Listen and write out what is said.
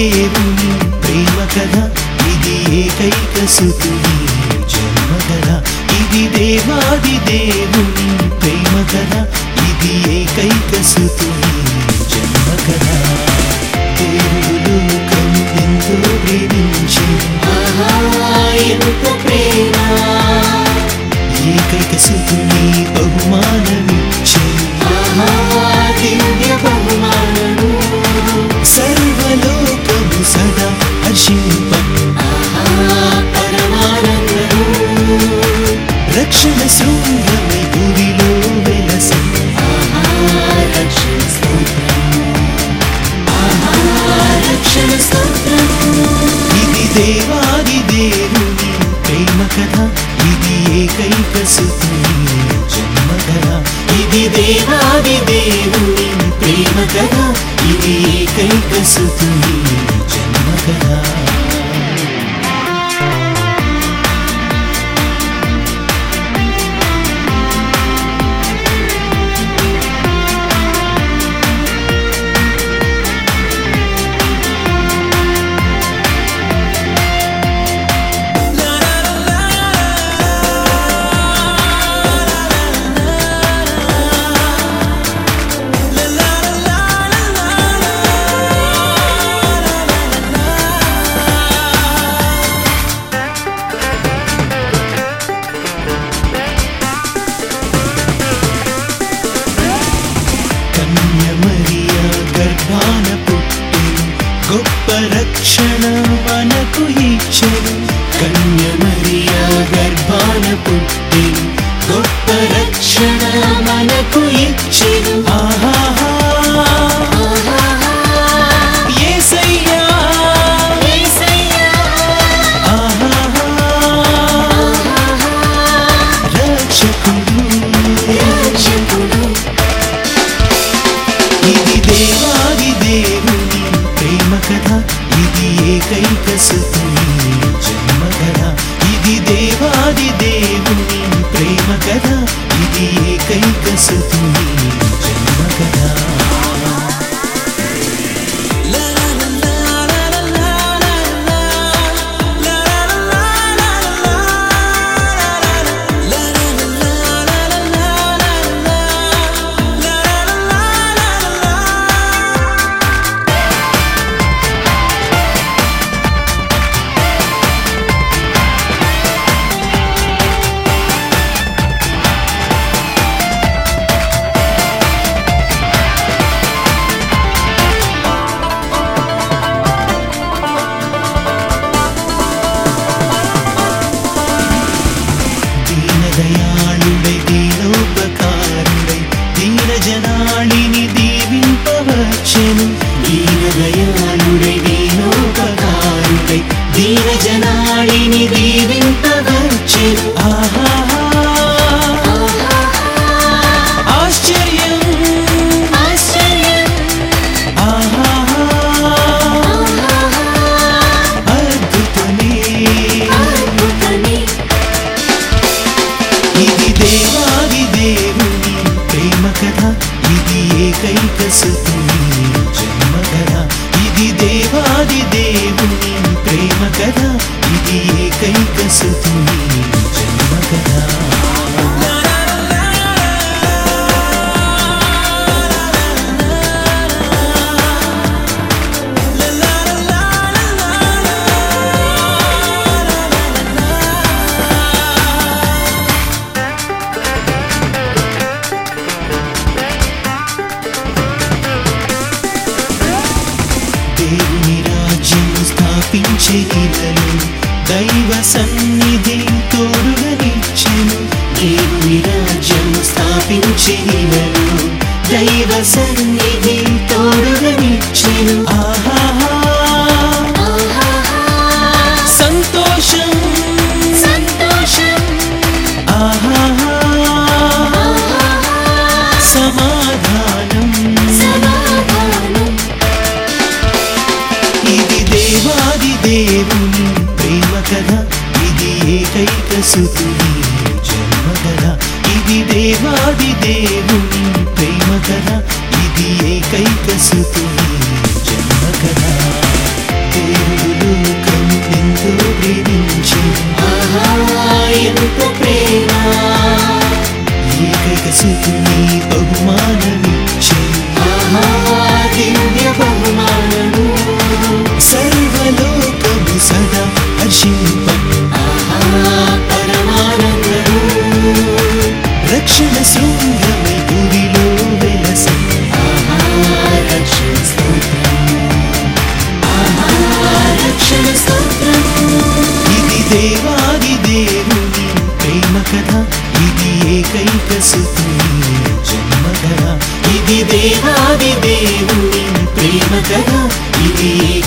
దేవుని ప్రేమ కథ ఇది ఏకైక సుతుని జన్మ కథ ఇది దేవాది దేవుని ప్రేమ కథ ఇది ఏకైక సుతుని ఇది దేవాది దేవుని ప్రేమ కథ ఇది ఏకైక సుతుని జన్మ కథ. ఇది దేవాది దేవుని ప్రేమ కథ ఇది ఏకైక సుతుని జన్మ కథ. గొప్ప రక్షణ మనకు ఇచ్చెను. కన్యమరియా గర్భాన పుట్టి గొప్ప రక్షణ మనకు ఇచ్చెను. ఆది దేవుని ప్రేమ కదా? ఇది ఏకైక సుతుని ദീനജനാളുടെ ദീനജനാളിനി ദീപിൻ പവച്ചനു దైవ సం స్థుతి జన్మగల ఇది దేవాది దేవుని ప్రేమ కథ ఇది ఏకైక స్థుతి జన్మగల దేవుడు లోకం ఎంతో ప్రేమించి ఎంత ప్రేమ ఏకైక స్థుతిని బహుమానమిచ్చే బహుమానము. సర్వలోకము సదా హర్షింప ఇది దేవాది దేవుని ప్రేమ కథ. ఇది ఏకైక సుతి జన్మ కథ. ఇది దేవాది దేవుని ప్రేమ కథ. ఇది